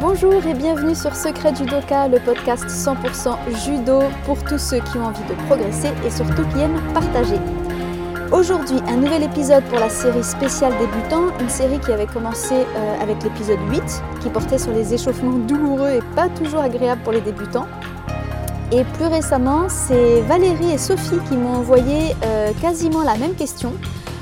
Bonjour et bienvenue sur Secret Judoka, le podcast 100% judo pour tous ceux qui ont envie de progresser et surtout qui aiment partager. Aujourd'hui, un nouvel épisode pour la série spéciale débutant, une série qui avait commencé euh, avec l'épisode 8, qui portait sur les échauffements douloureux et pas toujours agréables pour les débutants. Et plus récemment, c'est Valérie et Sophie qui m'ont envoyé euh, quasiment la même question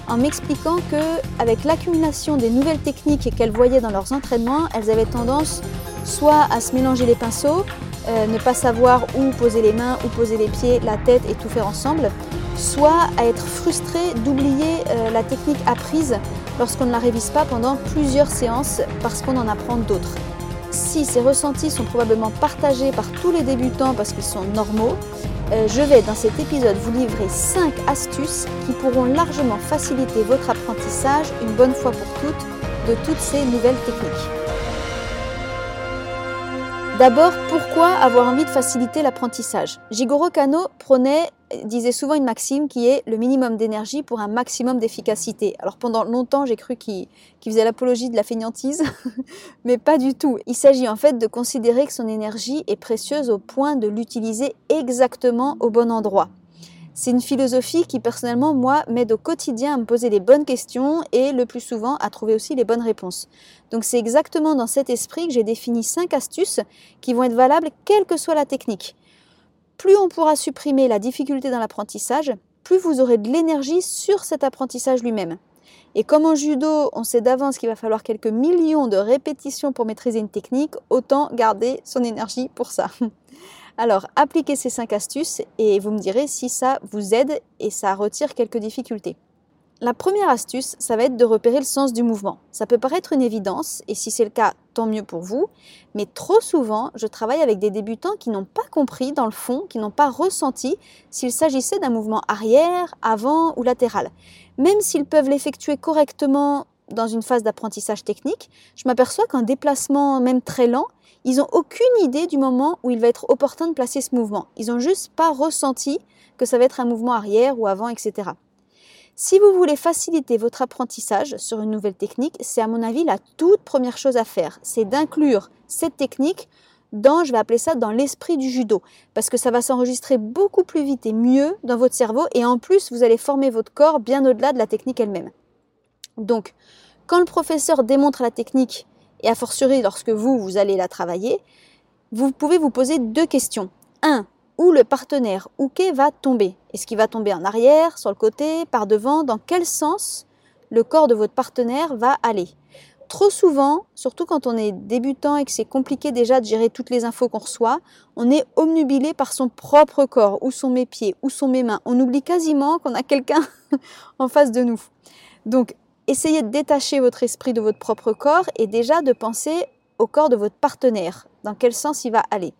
en m'expliquant que avec l'accumulation des nouvelles techniques qu'elles voyaient dans leurs entraînements, elles avaient tendance soit à se mélanger les pinceaux, euh, ne pas savoir où poser les mains, où poser les pieds, la tête et tout faire ensemble, soit à être frustrées d'oublier euh, la technique apprise lorsqu'on ne la révise pas pendant plusieurs séances parce qu'on en apprend d'autres. Si ces ressentis sont probablement partagés par tous les débutants parce qu'ils sont normaux, je vais dans cet épisode vous livrer 5 astuces qui pourront largement faciliter votre apprentissage une bonne fois pour toutes de toutes ces nouvelles techniques. D'abord, pourquoi avoir envie de faciliter l'apprentissage? Jigoro Kano prenait, disait souvent une maxime qui est le minimum d'énergie pour un maximum d'efficacité. Alors pendant longtemps, j'ai cru qu'il faisait l'apologie de la fainéantise, mais pas du tout. Il s'agit en fait de considérer que son énergie est précieuse au point de l'utiliser exactement au bon endroit. C'est une philosophie qui personnellement, moi, m'aide au quotidien à me poser les bonnes questions et le plus souvent à trouver aussi les bonnes réponses. Donc c'est exactement dans cet esprit que j'ai défini cinq astuces qui vont être valables quelle que soit la technique. Plus on pourra supprimer la difficulté dans l'apprentissage, plus vous aurez de l'énergie sur cet apprentissage lui-même. Et comme en judo, on sait d'avance qu'il va falloir quelques millions de répétitions pour maîtriser une technique, autant garder son énergie pour ça. Alors, appliquez ces 5 astuces et vous me direz si ça vous aide et ça retire quelques difficultés. La première astuce, ça va être de repérer le sens du mouvement. Ça peut paraître une évidence, et si c'est le cas, tant mieux pour vous, mais trop souvent, je travaille avec des débutants qui n'ont pas compris dans le fond, qui n'ont pas ressenti s'il s'agissait d'un mouvement arrière, avant ou latéral. Même s'ils peuvent l'effectuer correctement dans une phase d'apprentissage technique, je m'aperçois qu'en déplacement même très lent, ils n'ont aucune idée du moment où il va être opportun de placer ce mouvement. Ils n'ont juste pas ressenti que ça va être un mouvement arrière ou avant, etc. Si vous voulez faciliter votre apprentissage sur une nouvelle technique, c'est à mon avis la toute première chose à faire. C'est d'inclure cette technique dans, je vais appeler ça, dans l'esprit du judo. Parce que ça va s'enregistrer beaucoup plus vite et mieux dans votre cerveau. Et en plus, vous allez former votre corps bien au-delà de la technique elle-même. Donc, quand le professeur démontre la technique et a fortiori lorsque vous, vous allez la travailler, vous pouvez vous poser deux questions. Un, où le partenaire Uke va tomber? Est-ce qu'il va tomber en arrière, sur le côté, par devant? Dans quel sens le corps de votre partenaire va aller? Trop souvent, surtout quand on est débutant et que c'est compliqué déjà de gérer toutes les infos qu'on reçoit, on est omnubilé par son propre corps, où sont mes pieds, où sont mes mains. On oublie quasiment qu'on a quelqu'un en face de nous. Essayez de détacher votre esprit de votre propre corps et déjà de penser au corps de votre partenaire, dans quel sens il va aller.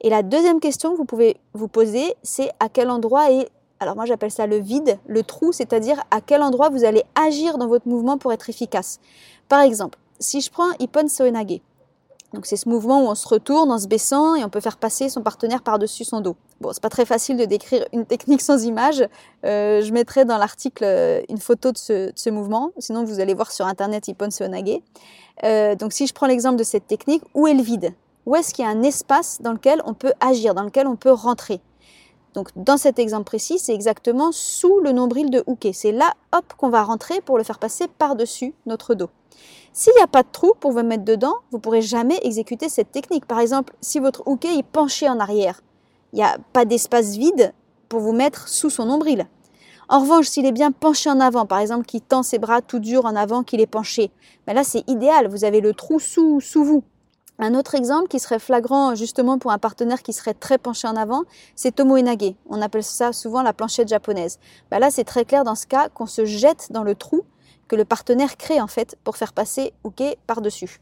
Et la deuxième question que vous pouvez vous poser, c'est à quel endroit est, alors moi j'appelle ça le vide, le trou, c'est-à-dire à quel endroit vous allez agir dans votre mouvement pour être efficace. Par exemple, si je prends Ippon Soenage, donc c'est ce mouvement où on se retourne en se baissant et on peut faire passer son partenaire par-dessus son dos. Bon, c'est pas très facile de décrire une technique sans image. Euh, je mettrai dans l'article euh, une photo de ce, mouvement. Sinon, vous allez voir sur internet Ippon Seonage. Euh, donc, si je prends l'exemple de cette technique, où est le vide? Où est-ce qu'il y a un espace dans lequel on peut agir, dans lequel on peut rentrer? Donc dans cet exemple précis, c'est exactement sous le nombril de hooké. C'est là, hop, qu'on va rentrer pour le faire passer par-dessus notre dos. S'il n'y a pas de trou pour vous mettre dedans, vous ne pourrez jamais exécuter cette technique. Par exemple, si votre hooké est penché en arrière, il n'y a pas d'espace vide pour vous mettre sous son nombril. En revanche, s'il est bien penché en avant, par exemple, qui tend ses bras tout dur en avant, qu'il est penché, ben là c'est idéal, vous avez le trou sous vous. Un autre exemple qui serait flagrant justement pour un partenaire qui serait très penché en avant, c'est Tomo Enage. On appelle ça souvent la planchette japonaise. Ben là, c'est très clair dans ce cas qu'on se jette dans le trou que le partenaire crée en fait pour faire passer Uke par-dessus.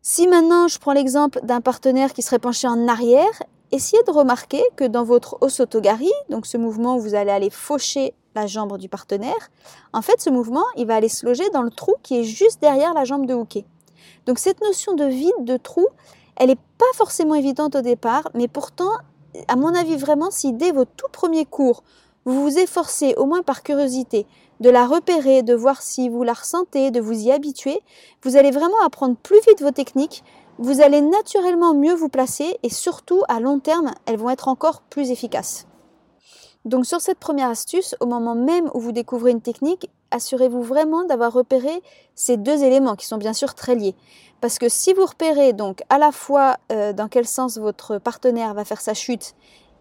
Si maintenant je prends l'exemple d'un partenaire qui serait penché en arrière essayez de remarquer que dans votre osotogari, donc ce mouvement où vous allez aller faucher la jambe du partenaire, en fait ce mouvement il va aller se loger dans le trou qui est juste derrière la jambe de hooké. Donc cette notion de vide, de trou, elle n'est pas forcément évidente au départ, mais pourtant, à mon avis vraiment, si dès vos tout premiers cours, vous vous efforcez, au moins par curiosité, de la repérer, de voir si vous la ressentez, de vous y habituer, vous allez vraiment apprendre plus vite vos techniques, vous allez naturellement mieux vous placer et surtout à long terme, elles vont être encore plus efficaces. Donc sur cette première astuce, au moment même où vous découvrez une technique, assurez-vous vraiment d'avoir repéré ces deux éléments qui sont bien sûr très liés. Parce que si vous repérez donc à la fois euh, dans quel sens votre partenaire va faire sa chute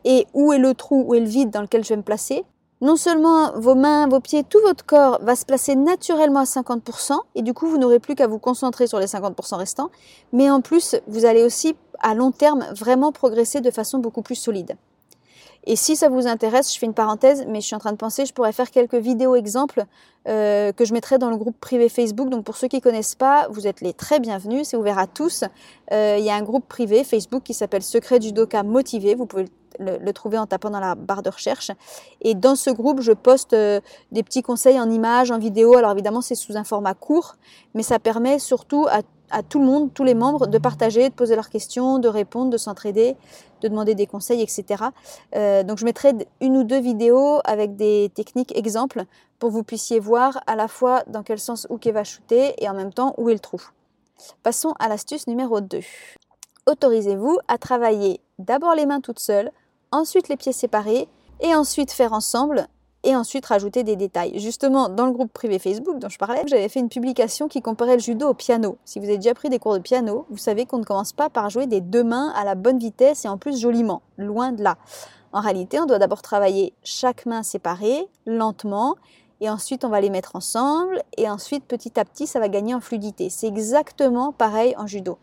et où est le trou, où est le vide dans lequel je vais me placer, non seulement vos mains, vos pieds, tout votre corps va se placer naturellement à 50%, et du coup vous n'aurez plus qu'à vous concentrer sur les 50% restants, mais en plus vous allez aussi à long terme vraiment progresser de façon beaucoup plus solide. Et si ça vous intéresse, je fais une parenthèse, mais je suis en train de penser, je pourrais faire quelques vidéos exemples euh, que je mettrai dans le groupe privé Facebook. Donc pour ceux qui ne connaissent pas, vous êtes les très bienvenus, c'est ouvert à tous. Euh, il y a un groupe privé Facebook qui s'appelle Secret du Doka Motivé. Vous pouvez le, trouver en tapant dans la barre de recherche. Et dans ce groupe, je poste euh, des petits conseils en images, en vidéo. Alors évidemment, c'est sous un format court, mais ça permet surtout à à tout le monde, tous les membres, de partager, de poser leurs questions, de répondre, de s'entraider, de demander des conseils, etc. Euh, donc je mettrai une ou deux vidéos avec des techniques exemples pour que vous puissiez voir à la fois dans quel sens Ouké va shooter et en même temps où est le trou. Passons à l'astuce numéro 2. Autorisez-vous à travailler d'abord les mains toutes seules, ensuite les pieds séparés et ensuite faire ensemble et ensuite rajouter des détails. Justement, dans le groupe privé Facebook dont je parlais, j'avais fait une publication qui comparait le judo au piano. Si vous avez déjà pris des cours de piano, vous savez qu'on ne commence pas par jouer des deux mains à la bonne vitesse et en plus joliment, loin de là. En réalité, on doit d'abord travailler chaque main séparée, lentement, et ensuite on va les mettre ensemble, et ensuite petit à petit ça va gagner en fluidité. C'est exactement pareil en judo.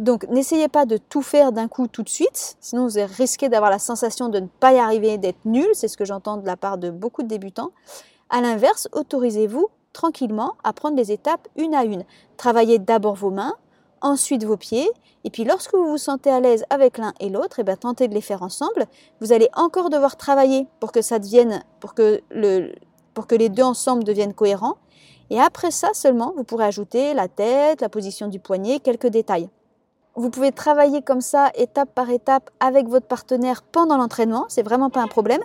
Donc n'essayez pas de tout faire d'un coup tout de suite, sinon vous risquez d'avoir la sensation de ne pas y arriver, d'être nul, c'est ce que j'entends de la part de beaucoup de débutants. A l'inverse, autorisez-vous tranquillement à prendre les étapes une à une. Travaillez d'abord vos mains, ensuite vos pieds, et puis lorsque vous vous sentez à l'aise avec l'un et l'autre, et eh bien tentez de les faire ensemble. Vous allez encore devoir travailler pour que ça devienne, pour que, le, pour que les deux ensemble deviennent cohérents. Et après ça seulement, vous pourrez ajouter la tête, la position du poignet, quelques détails. Vous pouvez travailler comme ça, étape par étape, avec votre partenaire pendant l'entraînement. C'est vraiment pas un problème.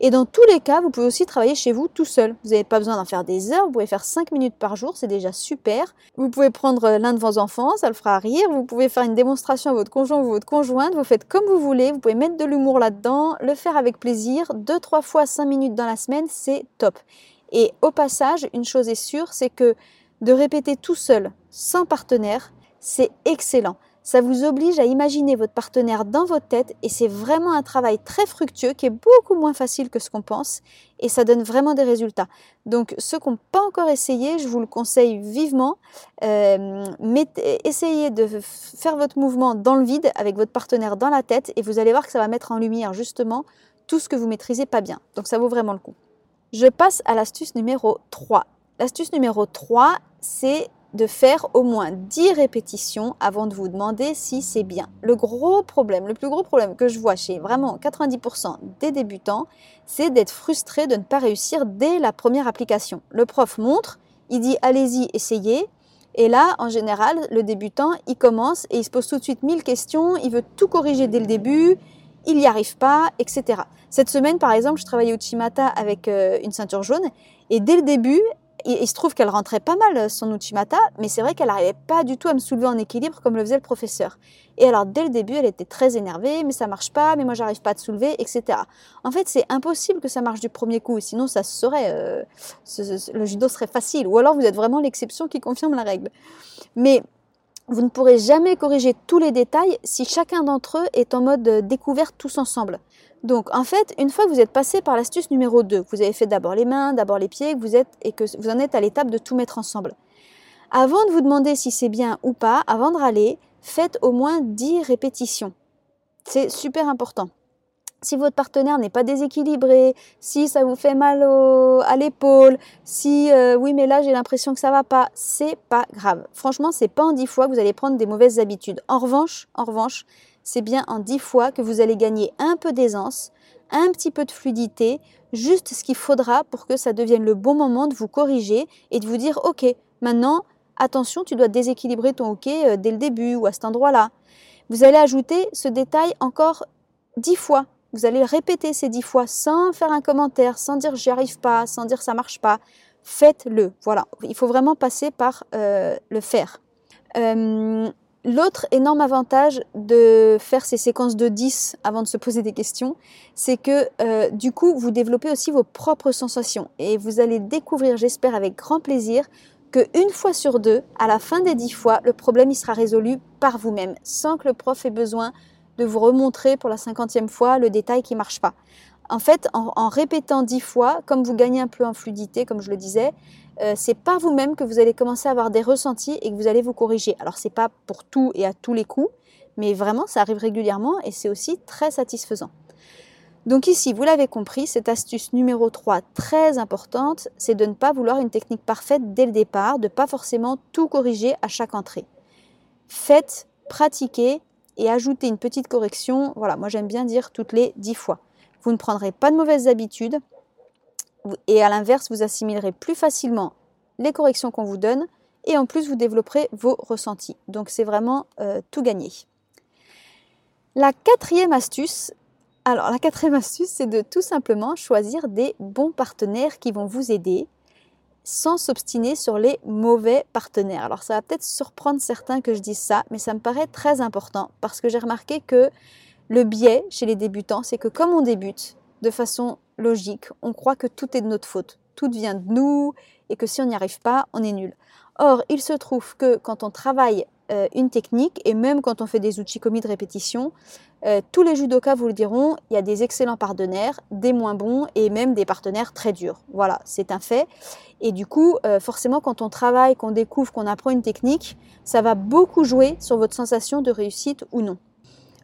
Et dans tous les cas, vous pouvez aussi travailler chez vous tout seul. Vous n'avez pas besoin d'en faire des heures. Vous pouvez faire 5 minutes par jour. C'est déjà super. Vous pouvez prendre l'un de vos enfants. Ça le fera rire. Vous pouvez faire une démonstration à votre conjoint ou votre conjointe. Vous faites comme vous voulez. Vous pouvez mettre de l'humour là-dedans. Le faire avec plaisir. Deux, trois fois 5 minutes dans la semaine, c'est top. Et au passage, une chose est sûre, c'est que de répéter tout seul, sans partenaire, c'est excellent. Ça vous oblige à imaginer votre partenaire dans votre tête et c'est vraiment un travail très fructueux qui est beaucoup moins facile que ce qu'on pense et ça donne vraiment des résultats. Donc ceux qui n'ont pas encore essayé, je vous le conseille vivement. Euh, essayez de faire votre mouvement dans le vide avec votre partenaire dans la tête et vous allez voir que ça va mettre en lumière justement tout ce que vous maîtrisez pas bien. Donc ça vaut vraiment le coup. Je passe à l'astuce numéro 3. L'astuce numéro 3, c'est de faire au moins 10 répétitions avant de vous demander si c'est bien. Le gros problème, le plus gros problème que je vois chez vraiment 90% des débutants, c'est d'être frustré de ne pas réussir dès la première application. Le prof montre, il dit allez-y, essayez. Et là, en général, le débutant, il commence et il se pose tout de suite mille questions, il veut tout corriger dès le début, il n'y arrive pas, etc. Cette semaine, par exemple, je travaillais au Chimata avec euh, une ceinture jaune et dès le début, il, se trouve qu'elle rentrait pas mal euh, son Uchimata, mais c'est vrai qu'elle n'arrivait pas du tout à me soulever en équilibre comme le faisait le professeur. Et alors dès le début, elle était très énervée, mais ça marche pas, mais moi j'arrive pas à te soulever, etc. En fait, c'est impossible que ça marche du premier coup, sinon ça serait, euh, le judo serait facile. Ou alors vous êtes vraiment l'exception qui confirme la règle. Mais vous ne pourrez jamais corriger tous les détails si chacun d'entre eux est en mode euh, découverte tous ensemble. Donc en fait, une fois que vous êtes passé par l'astuce numéro 2, vous avez fait d'abord les mains, d'abord les pieds, que vous êtes, et que vous en êtes à l'étape de tout mettre ensemble. Avant de vous demander si c'est bien ou pas, avant de râler, faites au moins 10 répétitions. C'est super important. Si votre partenaire n'est pas déséquilibré, si ça vous fait mal à l'épaule, si euh, oui mais là j'ai l'impression que ça va pas, c'est pas grave. Franchement, c'est pas en 10 fois que vous allez prendre des mauvaises habitudes. En revanche, en revanche, c'est bien en dix fois que vous allez gagner un peu d'aisance, un petit peu de fluidité, juste ce qu'il faudra pour que ça devienne le bon moment de vous corriger et de vous dire ok, maintenant, attention, tu dois déséquilibrer ton hockey euh, dès le début ou à cet endroit-là. Vous allez ajouter ce détail encore dix fois. Vous allez répéter ces dix fois sans faire un commentaire, sans dire j'y arrive pas, sans dire ça marche pas. Faites-le. Voilà, il faut vraiment passer par euh, le faire. Euh, L'autre énorme avantage de faire ces séquences de 10 avant de se poser des questions, c'est que euh, du coup, vous développez aussi vos propres sensations et vous allez découvrir, j'espère avec grand plaisir, que une fois sur deux, à la fin des 10 fois, le problème sera résolu par vous-même, sans que le prof ait besoin de vous remontrer pour la cinquantième fois le détail qui marche pas. En fait, en, répétant dix fois, comme vous gagnez un peu en fluidité, comme je le disais, euh, c'est par vous-même que vous allez commencer à avoir des ressentis et que vous allez vous corriger. Alors c'est pas pour tout et à tous les coups, mais vraiment ça arrive régulièrement et c'est aussi très satisfaisant. Donc ici, vous l'avez compris, cette astuce numéro 3 très importante, c'est de ne pas vouloir une technique parfaite dès le départ, de ne pas forcément tout corriger à chaque entrée. Faites, pratiquez et ajoutez une petite correction. Voilà, moi j'aime bien dire toutes les 10 fois. Vous ne prendrez pas de mauvaises habitudes et à l'inverse, vous assimilerez plus facilement les corrections qu'on vous donne et en plus vous développerez vos ressentis. Donc c'est vraiment euh, tout gagné. La quatrième astuce, alors la quatrième astuce, c'est de tout simplement choisir des bons partenaires qui vont vous aider sans s'obstiner sur les mauvais partenaires. Alors ça va peut-être surprendre certains que je dise ça, mais ça me paraît très important parce que j'ai remarqué que le biais chez les débutants, c'est que comme on débute de façon logique, on croit que tout est de notre faute, tout vient de nous et que si on n'y arrive pas, on est nul. Or, il se trouve que quand on travaille euh, une technique et même quand on fait des outils commis de répétition, euh, tous les judokas vous le diront, il y a des excellents partenaires, des moins bons et même des partenaires très durs. Voilà, c'est un fait. Et du coup, euh, forcément, quand on travaille, qu'on découvre, qu'on apprend une technique, ça va beaucoup jouer sur votre sensation de réussite ou non.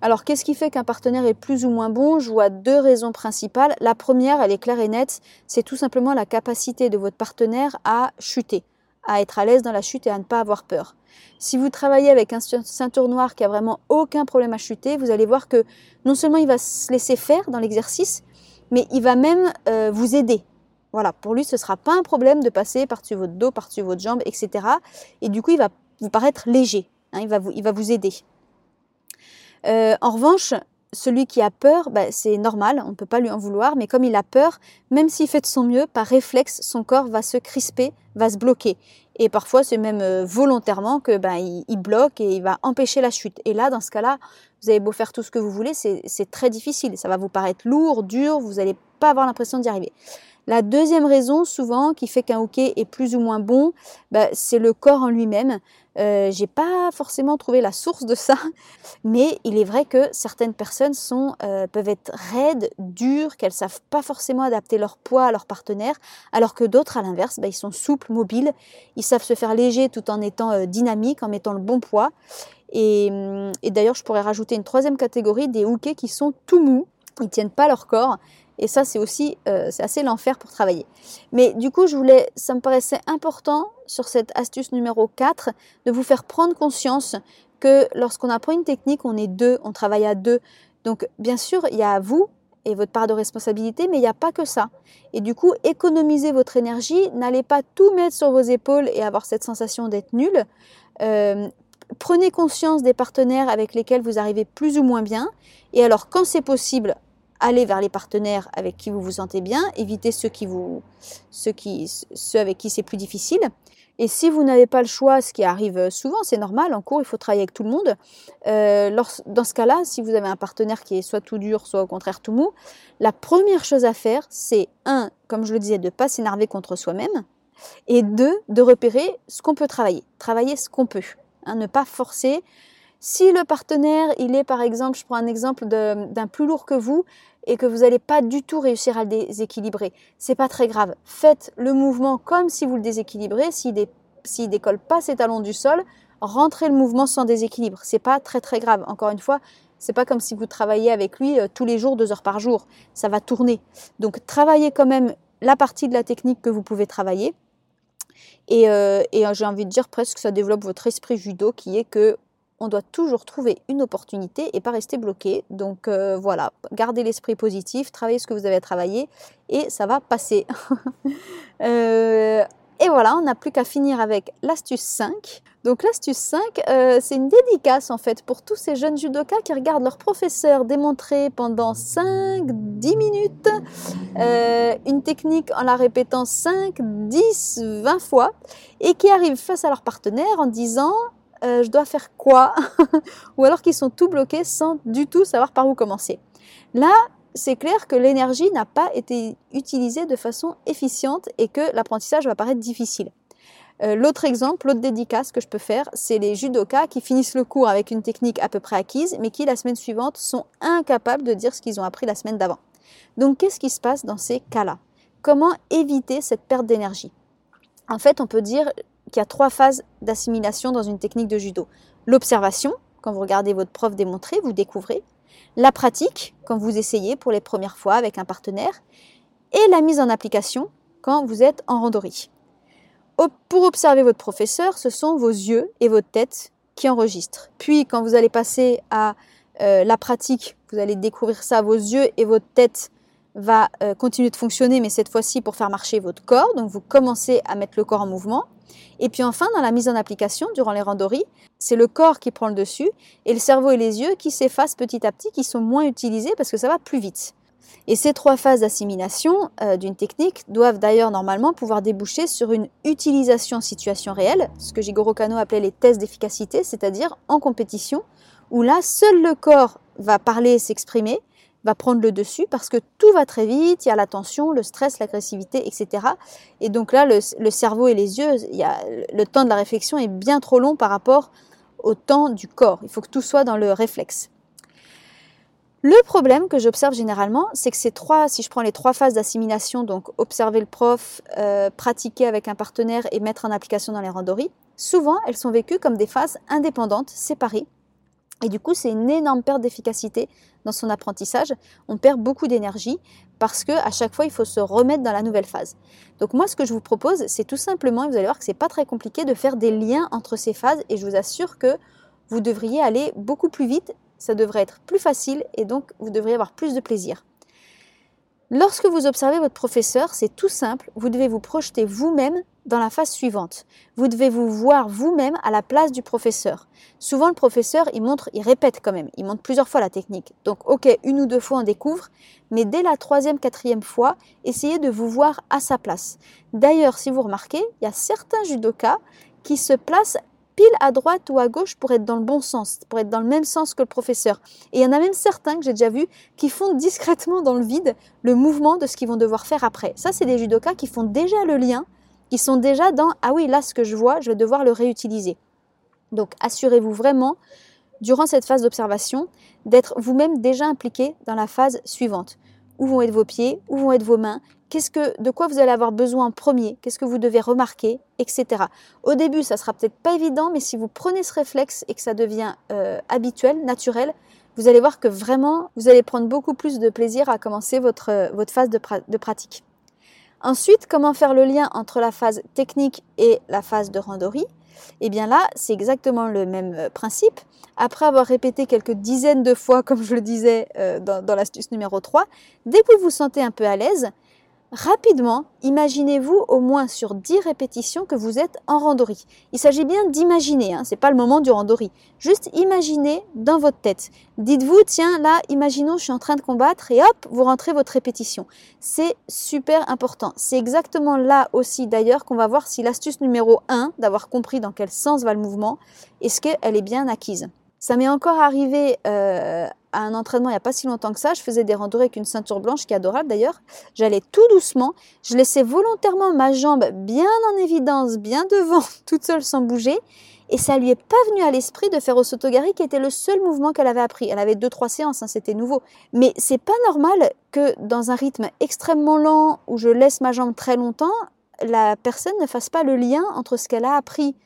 Alors, qu'est-ce qui fait qu'un partenaire est plus ou moins bon? Je vois deux raisons principales. La première, elle est claire et nette, c'est tout simplement la capacité de votre partenaire à chuter, à être à l'aise dans la chute et à ne pas avoir peur. Si vous travaillez avec un ceinture noir qui a vraiment aucun problème à chuter, vous allez voir que non seulement il va se laisser faire dans l'exercice, mais il va même euh, vous aider. Voilà, pour lui, ce ne sera pas un problème de passer par-dessus votre dos, par-dessus votre jambe, etc. Et du coup, il va vous paraître léger. Hein, il va vous aider. Euh, en revanche, celui qui a peur, bah, c'est normal, on ne peut pas lui en vouloir, mais comme il a peur, même s'il fait de son mieux, par réflexe, son corps va se crisper, va se bloquer. Et parfois, c'est même euh, volontairement que bah, bloque et il va empêcher la chute. Et là, dans ce cas-là, vous avez beau faire tout ce que vous voulez, c'est très difficile. Ça va vous paraître lourd, dur, vous n'allez pas avoir l'impression d'y arriver. La deuxième raison, souvent, qui fait qu'un hockey est plus ou moins bon, bah, c'est le corps en lui-même. Euh, j'ai pas forcément trouvé la source de ça, mais il est vrai que certaines personnes sont, euh, peuvent être raides, dures, qu'elles savent pas forcément adapter leur poids à leur partenaire, alors que d'autres, à l'inverse, bah, ils sont souples, mobiles, ils savent se faire léger tout en étant euh, dynamiques, en mettant le bon poids. Et, et d'ailleurs, je pourrais rajouter une troisième catégorie des hookers qui sont tout mous, ils tiennent pas leur corps et ça, c'est aussi, euh, c'est assez l'enfer pour travailler. Mais du coup, je voulais, ça me paraissait important sur cette astuce numéro 4 de vous faire prendre conscience que lorsqu'on apprend une technique, on est deux, on travaille à deux. Donc, bien sûr, il y a vous et votre part de responsabilité, mais il n'y a pas que ça. Et du coup, économisez votre énergie, n'allez pas tout mettre sur vos épaules et avoir cette sensation d'être nul. Euh, prenez conscience des partenaires avec lesquels vous arrivez plus ou moins bien. Et alors, quand c'est possible, allez vers les partenaires avec qui vous vous sentez bien, évitez ceux, qui vous, ceux, qui, ceux avec qui c'est plus difficile. Et si vous n'avez pas le choix, ce qui arrive souvent, c'est normal, en cours, il faut travailler avec tout le monde. Euh, dans ce cas-là, si vous avez un partenaire qui est soit tout dur, soit au contraire tout mou, la première chose à faire, c'est un, comme je le disais, de ne pas s'énerver contre soi-même, et deux, de repérer ce qu'on peut travailler, travailler ce qu'on peut, hein, ne pas forcer. Si le partenaire, il est par exemple, je prends un exemple d'un plus lourd que vous, et que vous n'allez pas du tout réussir à le déséquilibrer, c'est pas très grave. Faites le mouvement comme si vous le déséquilibrez. S'il ne décolle pas ses talons du sol, rentrez le mouvement sans déséquilibre. C'est pas très très grave. Encore une fois, c'est pas comme si vous travailliez avec lui euh, tous les jours, deux heures par jour. Ça va tourner. Donc travaillez quand même la partie de la technique que vous pouvez travailler. Et, euh, et j'ai envie de dire presque que ça développe votre esprit judo qui est que on doit toujours trouver une opportunité et pas rester bloqué. Donc euh, voilà, gardez l'esprit positif, travaillez ce que vous avez à travailler et ça va passer. Euh, et voilà, on n'a plus qu'à finir avec l'astuce 5. Donc l'astuce 5, euh, c'est une dédicace en fait pour tous ces jeunes judokas qui regardent leur professeur démontrer pendant 5-10 minutes une technique en la répétant 5, 10, 20 fois et qui arrivent face à leur partenaire en disant je dois faire quoi? Ou alors qu'ils sont tout bloqués sans du tout savoir par où commencer. Là, c'est clair que l'énergie n'a pas été utilisée de façon efficiente et que l'apprentissage va paraître difficile. Euh, l'autre exemple, l'autre dédicace que je peux faire, c'est les judokas qui finissent le cours avec une technique à peu près acquise, mais qui la semaine suivante sont incapables de dire ce qu'ils ont appris la semaine d'avant. Donc qu'est-ce qui se passe dans ces cas-là? Comment éviter cette perte d'énergie? En fait, on peut dire qu'il y a trois phases d'assimilation dans une technique de judo. L'observation, quand vous regardez votre prof démontrer, vous découvrez la pratique, quand vous essayez pour les premières fois avec un partenaire, et la mise en application, quand vous êtes en randonnée. Pour observer votre professeur, ce sont vos yeux et votre tête qui enregistrent. Puis, quand vous allez passer à euh, la pratique, vous allez découvrir ça, vos yeux et votre tête va euh, continuer de fonctionner, mais cette fois-ci pour faire marcher votre corps. Donc, vous commencez à mettre le corps en mouvement. Et puis enfin, dans la mise en application, durant les randonnées, c'est le corps qui prend le dessus et le cerveau et les yeux qui s'effacent petit à petit, qui sont moins utilisés parce que ça va plus vite. Et ces trois phases d'assimilation euh, d'une technique doivent d'ailleurs normalement pouvoir déboucher sur une utilisation en situation réelle, ce que Jigoro Kano appelait les tests d'efficacité, c'est-à-dire en compétition, où là, seul le corps va parler et s'exprimer, va prendre le dessus parce que tout va très vite, il y a la tension, le stress, l'agressivité, etc. Et donc là, le, cerveau et les yeux, le temps de la réflexion est bien trop long par rapport au temps du corps. Il faut que tout soit dans le réflexe. Le problème que j'observe généralement, c'est que ces trois, si je prends les trois phases d'assimilation, donc observer le prof, euh, pratiquer avec un partenaire et mettre en application dans les randonnées, souvent elles sont vécues comme des phases indépendantes, séparées, et du coup, c'est une énorme perte d'efficacité dans son apprentissage. On perd beaucoup d'énergie parce que à chaque fois, il faut se remettre dans la nouvelle phase. Donc moi, ce que je vous propose, c'est tout simplement, vous allez voir que c'est pas très compliqué de faire des liens entre ces phases, et je vous assure que vous devriez aller beaucoup plus vite. Ça devrait être plus facile, et donc vous devriez avoir plus de plaisir. Lorsque vous observez votre professeur, c'est tout simple, vous devez vous projeter vous-même dans la phase suivante. Vous devez vous voir vous-même à la place du professeur. Souvent, le professeur, il montre, il répète quand même, il montre plusieurs fois la technique. Donc, ok, une ou deux fois on découvre, mais dès la troisième, quatrième fois, essayez de vous voir à sa place. D'ailleurs, si vous remarquez, il y a certains judokas qui se placent pile à droite ou à gauche pour être dans le bon sens, pour être dans le même sens que le professeur. Et il y en a même certains que j'ai déjà vus qui font discrètement dans le vide le mouvement de ce qu'ils vont devoir faire après. Ça, c'est des judokas qui font déjà le lien, qui sont déjà dans ah oui, là, ce que je vois, je vais devoir le réutiliser. Donc, assurez-vous vraiment, durant cette phase d'observation, d'être vous-même déjà impliqué dans la phase suivante. Où vont être vos pieds, où vont être vos mains, qu'est-ce que, de quoi vous allez avoir besoin en premier, qu'est-ce que vous devez remarquer, etc. Au début, ça sera peut-être pas évident, mais si vous prenez ce réflexe et que ça devient euh, habituel, naturel, vous allez voir que vraiment, vous allez prendre beaucoup plus de plaisir à commencer votre, euh, votre phase de, de pratique. Ensuite, comment faire le lien entre la phase technique et la phase de randori? Eh bien là, c'est exactement le même euh, principe. Après avoir répété quelques dizaines de fois, comme je le disais dans, dans l'astuce numéro 3, dès que vous vous sentez un peu à l'aise, Rapidement, imaginez-vous au moins sur 10 répétitions que vous êtes en randori. Il s'agit bien d'imaginer, hein, ce n'est pas le moment du randori. Juste imaginez dans votre tête. Dites-vous, tiens, là, imaginons, je suis en train de combattre et hop, vous rentrez votre répétition. C'est super important. C'est exactement là aussi d'ailleurs qu'on va voir si l'astuce numéro 1, d'avoir compris dans quel sens va le mouvement, est-ce qu'elle est bien acquise. Ça m'est encore arrivé euh, à un entraînement il n'y a pas si longtemps que ça. Je faisais des randonnées avec une ceinture blanche qui est adorable d'ailleurs. J'allais tout doucement. Je laissais volontairement ma jambe bien en évidence, bien devant, toute seule sans bouger. Et ça lui est pas venu à l'esprit de faire au sotogari qui était le seul mouvement qu'elle avait appris. Elle avait deux trois séances, hein, c'était nouveau. Mais c'est pas normal que dans un rythme extrêmement lent où je laisse ma jambe très longtemps, la personne ne fasse pas le lien entre ce qu'elle a appris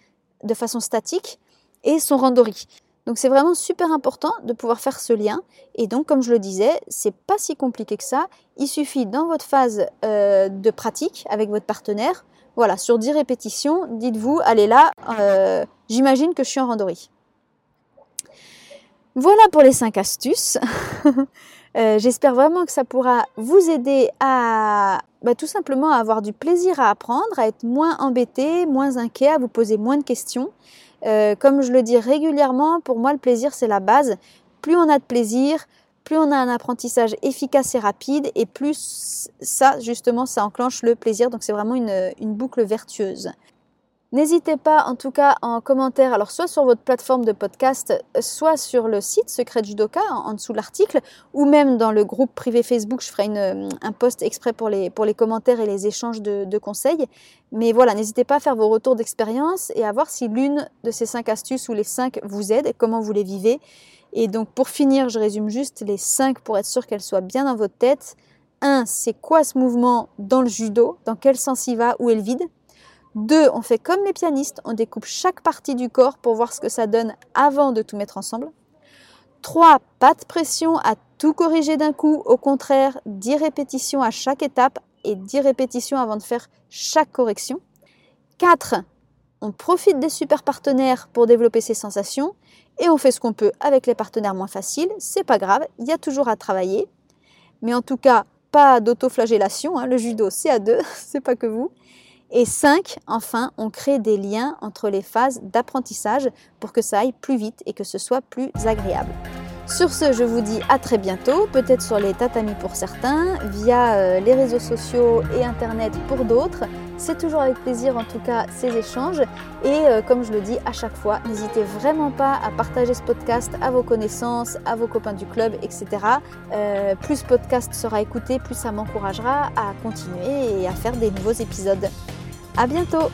de façon statique et son randori. Donc c'est vraiment super important de pouvoir faire ce lien. Et donc comme je le disais, c'est pas si compliqué que ça. Il suffit dans votre phase euh, de pratique avec votre partenaire, voilà, sur 10 répétitions, dites-vous, allez là, euh, j'imagine que je suis en randonnée. Voilà pour les 5 astuces. Euh, j'espère vraiment que ça pourra vous aider à bah, tout simplement avoir du plaisir à apprendre, à être moins embêté, moins inquiet, à vous poser moins de questions. Euh, comme je le dis régulièrement, pour moi le plaisir c'est la base. Plus on a de plaisir, plus on a un apprentissage efficace et rapide, et plus ça justement ça enclenche le plaisir. Donc c'est vraiment une, une boucle vertueuse. N'hésitez pas en tout cas en commentaire, alors soit sur votre plateforme de podcast, soit sur le site Secret Judoka en, dessous de l'article, ou même dans le groupe privé Facebook, je ferai un post exprès pour les, commentaires et les échanges de, de conseils. Mais voilà, n'hésitez pas à faire vos retours d'expérience et à voir si l'une de ces cinq astuces ou les cinq vous aide et comment vous les vivez. Et donc pour finir, je résume juste les cinq pour être sûr qu'elles soient bien dans votre tête. 1. C'est quoi ce mouvement dans le judo? Dans quel sens il va? Où est le vide? 2. On fait comme les pianistes, on découpe chaque partie du corps pour voir ce que ça donne avant de tout mettre ensemble. 3. Pas de pression à tout corriger d'un coup, au contraire, 10 répétitions à chaque étape et 10 répétitions avant de faire chaque correction. 4. On profite des super partenaires pour développer ses sensations et on fait ce qu'on peut avec les partenaires moins faciles, c'est pas grave, il y a toujours à travailler. Mais en tout cas, pas d'autoflagellation, hein, le judo c'est à deux, c'est pas que vous. Et 5, enfin, on crée des liens entre les phases d'apprentissage pour que ça aille plus vite et que ce soit plus agréable. Sur ce, je vous dis à très bientôt, peut-être sur les tatamis pour certains, via euh, les réseaux sociaux et Internet pour d'autres. C'est toujours avec plaisir en tout cas ces échanges. Et euh, comme je le dis à chaque fois, n'hésitez vraiment pas à partager ce podcast à vos connaissances, à vos copains du club, etc. Euh, plus ce podcast sera écouté, plus ça m'encouragera à continuer et à faire des nouveaux épisodes. À bientôt.